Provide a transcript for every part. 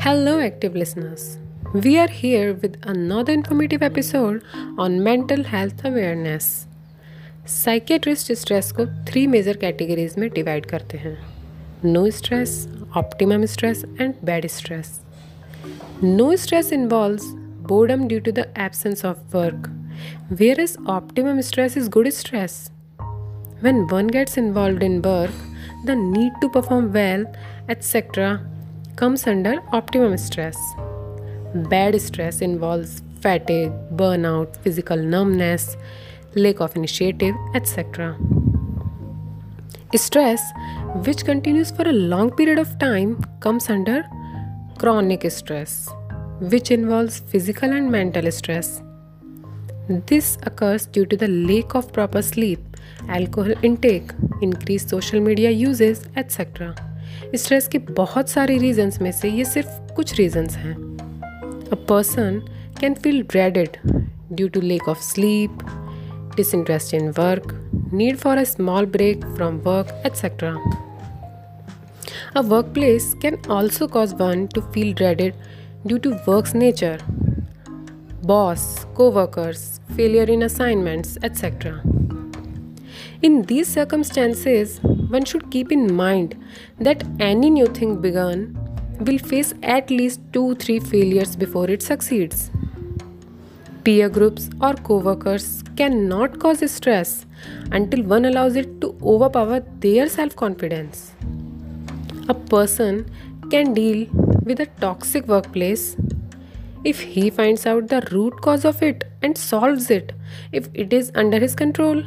Hello, active listeners. We are here with another informative episode on mental health awareness. Psychiatrist stress को three major categories में divide करते हैं no stress optimum stress and bad stress no stress involves boredom due to the absence of work, whereas optimum stress is good stress. When one gets involved in work, the need to perform well, etc., comes under optimum stress. Bad stress involves fatigue, burnout, physical numbness, lack of initiative, etc. Stress, which continues for a long period of time, comes under chronic stress, which involves physical and mental stress. This occurs due to the lack of proper sleep, alcohol intake, increased social media uses, etc. Stress के बहुत सारे regions में से ये सिर्फ़ कुछ reasons हैं। A person can feel dreaded due to lack of sleep disinterest in work need for a small break from work etcetera a work place can also cause one to feel dreaded due to work nature boss को workers failure in assignments etcetera in these circumstances one should keep in mind that any new thing begun will face at least 2 3 failures before it succeeds. Peer groups or co workers cannot cause stress until one allows it to overpower their self confidence. A person can deal with a toxic workplace if he finds out the root cause of it and solves it if it is under his control.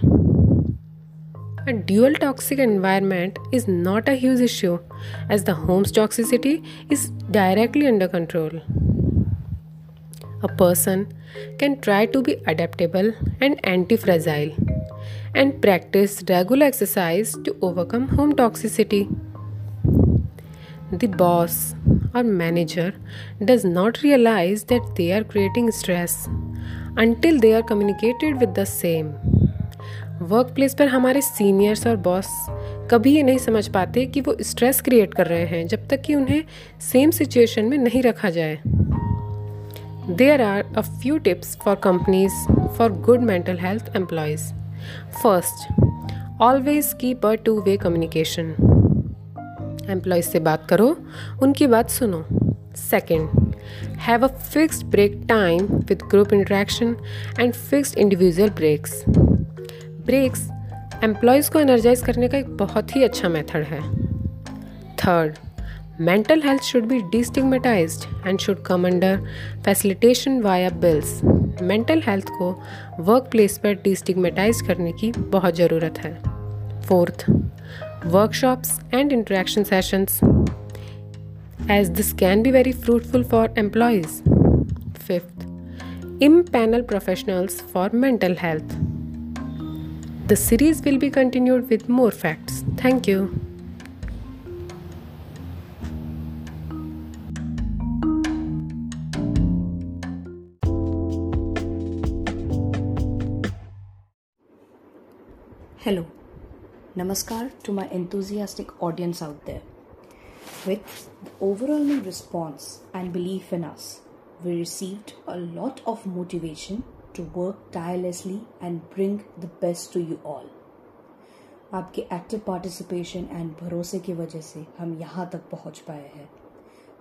A dual toxic environment is not a huge issue as the home's toxicity is directly under control. A person can try to be adaptable and anti fragile and practice regular exercise to overcome home toxicity. The boss or manager does not realize that they are creating stress until they are communicated with the same. Work place पर हमारे seniors और boss कभी ये नहीं समझ पाते कि वो स्ट्रेस क्रिएट कर रहे हैं, जब तक कि उन्हें सेम सिचुएशन में नहीं रखा जाए। There are a few tips for companies for good mental health employees first always keep a two way communication employees से बात करो, उनकी बात सुनो। Second have a fixed break time with group interaction and fixed individual breaks breaks, employees को energise करने का एक बहुत ही अच्छा मेथड है। Third, mental health should be destigmatize and should come under facilitation via bills. Mental health को work place पर डिस्टिगमेटाइज करने की बहुत ज़रूरत है। Fourth, workshops and interaction sessions. As this can can very fruitful for employees. Fifth, empanel professionals for mental health. The series will be continued with more facts. Thank you. Hello. Namaskar to my enthusiastic audience out there. With the overwhelming response and belief in us, we received a lot of motivation to work tirelessly and bring the best to you all. आपके active participation and भरोसे की वजह से हम यहाँ तक पहुँच पाए हैं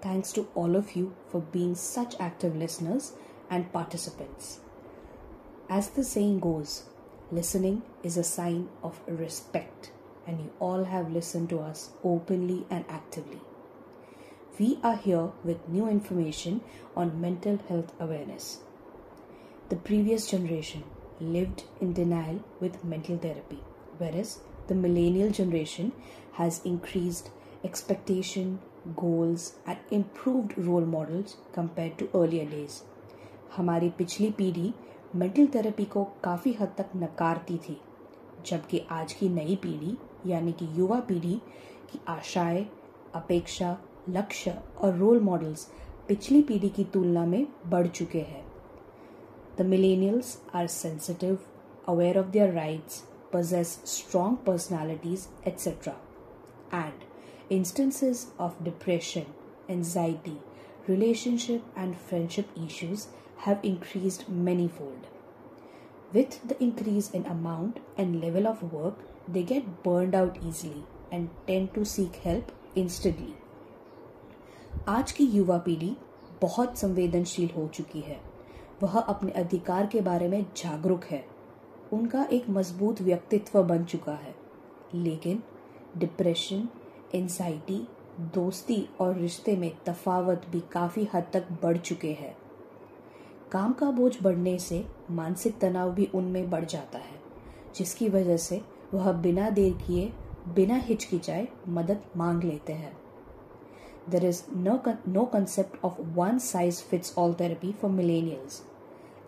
thanks to all of you for being such active listeners and participants as the saying goes listening is a sign of respect and you all have listened to us openly and actively. We are here with new information on mental health awareness. The previous generation lived in denial with mental therapy, whereas the millennial generation has increased expectation, goals, and improved role models compared to earlier days. हमारी पिछली पीढ़ी mental therapy को काफ़ी हद तक नकारती थी जबकि आज की नई पीढ़ी यानी कि युवा पीढ़ी की आशाएँ अपेक्षा लक्ष्य और रोल मॉडल्स पिछली पीढ़ी की तुलना में बढ़ चुके हैं The millennials are sensitive, aware of their rights, possess strong personalities, etc. And instances of depression, anxiety, relationship and friendship issues have increased manyfold. With the increase in amount and level of work, they get burned out easily and tend to seek help instantly. आज की युवा पीढ़ी बहुत संवेदनशील हो चुकी है वह अपने अधिकार के बारे में जागरूक है। उनका एक मज़बूत व्यक्तित्व बन चुका है। लेकिन डिप्रेशन, एंजाइटी, दोस्ती और रिश्ते में तफावत भी काफ़ी हद तक बढ़ चुके हैं। काम का बोझ बढ़ने से मानसिक तनाव भी उनमें बढ़ जाता है, जिसकी वजह से वह बिना देर किए, बिना हिचकिचाए मदद मांग लेते हैं। There is no no concept of one size fits all therapy for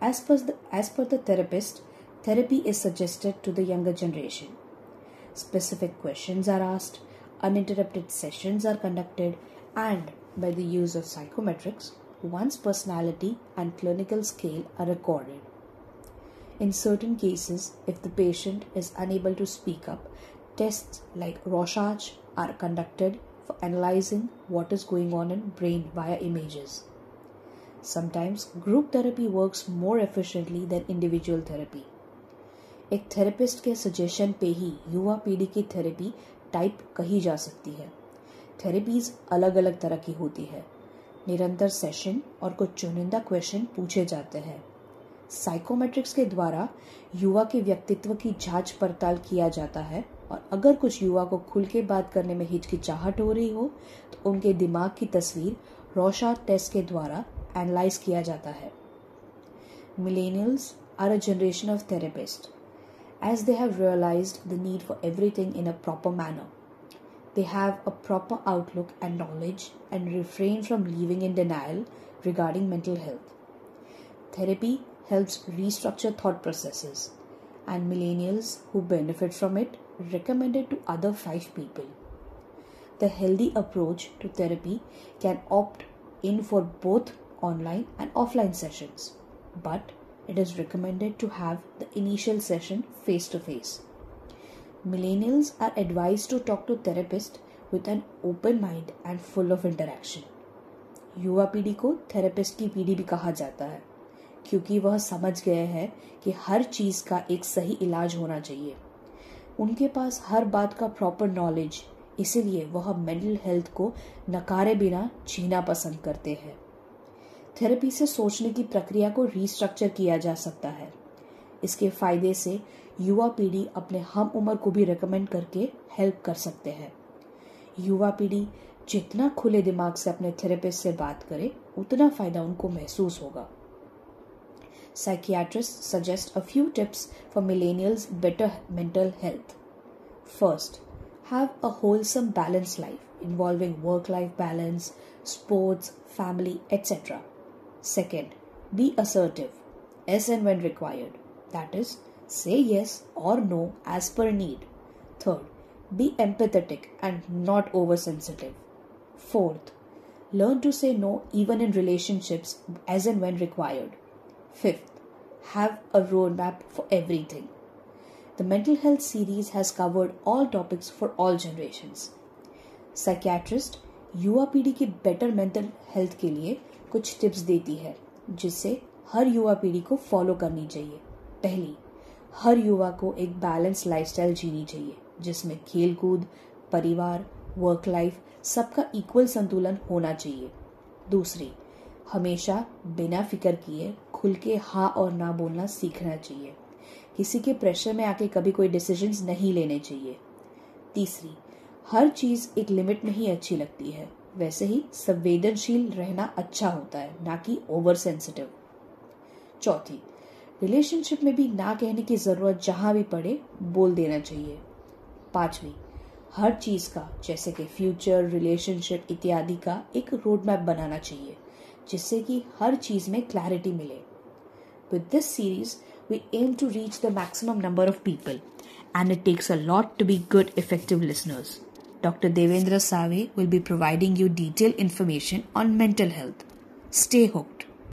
As per, the, as per the therapist, therapy is suggested to the younger generation. Specific questions are asked, uninterrupted sessions are conducted, and by the use of psychometrics, one's personality and clinical scale are recorded. In certain cases, if the patient is unable to speak up, tests like Rorschach are conducted for analyzing what is going on in brain via images. Sometimes group therapy works more efficiently than individual therapy. एक therapist के suggestion पे ही युवा पीढ़ी की therapy type कही जा सकती है। थेरेपीज अलग अलग तरह की होती है। निरंतर सेशन और कुछ चुनिंदा क्वेश्चन पूछे जाते हैं। साइकोमेट्रिक्स के द्वारा युवा के व्यक्तित्व की जाँच पड़ताल किया जाता है और अगर कुछ युवा को खुल के बात करने में हिचकिचाहट हो रही हो तो उनके दिमाग की तस्वीर रोशा टेस्ट के द्वारा एनालाइज किया जाता है millennials are a generation of therapist as they have realized the need for everything in a proper manner. They have a proper outlook and knowledge and refrain from living in denial regarding mental health. Therapy helps restructure thought processes, and millennials who benefit from it recommend it to other five people. The healthy approach to therapy can opt in for both online and offline sessions, but it is recommended to have the initial session face to face. Millennials are advised to talk to therapist with an open mind and full of interaction. युवा पीढ़ी को therapist की पीढ़ी भी कहा जाता है क्योंकि वह समझ गए हैं कि हर चीज़ का एक सही इलाज होना चाहिए उनके पास हर बात का प्रॉपर नॉलेज इसीलिए वह मेंटल हेल्थ को नकारे बिना जीना पसंद करते हैं थेरेपी से सोचने की प्रक्रिया को रिस्ट्रक्चर किया जा सकता है। इसके फ़ायदे से युवा पीढ़ी अपने हम उम्र को भी रिकमेंड करके हेल्प कर सकते हैं। युवा पीढ़ी जितना खुले दिमाग से अपने थेरेपिस्ट से बात करे, उतना फ़ायदा उनको महसूस होगा। Psychiatrist suggest a few tips for millennials better mental health first have a wholesome balance life involving work life balance sports family etcetera Second, be assertive as and when required. That is, say yes or no as per need. Third, be empathetic and not oversensitive. Fourth, learn to say no even in relationships as and when required. Fifth, have a roadmap for everything. The mental health series has covered all topics for all generations. Psychiatrist युवा पीढ़ी की better mental health के लिए कुछ tips देती है, जिससे हर युवा पीढ़ी को फॉलो करनी चाहिए। पहली, हर युवा को एक बैलेंस लाइफस्टाइल जीनी चाहिए, जिसमें खेल कूद परिवार वर्क लाइफ सबका इक्वल संतुलन होना चाहिए। दूसरी, हमेशा बिना फ़िक्र किए खुल के हाँ और ना बोलना सीखना चाहिए। किसी के प्रेशर में आके कभी कोई डिसीजंस नहीं लेने चाहिए। तीसरी, हर चीज़ एक लिमिट में ही अच्छी लगती है। वैसे ही संवेदनशील रहना अच्छा होता है, ना कि ओवर सेंसिटिव चौथी रिलेशनशिप में भी ना कहने की ज़रूरत जहाँ भी पड़े, बोल देना चाहिए। पांचवी, हर चीज़ का, जैसे कि फ्यूचर रिलेशनशिप इत्यादि का एक रोड मैप बनाना चाहिए, जिससे कि हर चीज़ में क्लैरिटी मिले। With this series we aim to reach the maximum number of people and it takes a lot to be good effective listeners Dr. Devendra Save will be providing you detailed information on mental health. Stay hooked.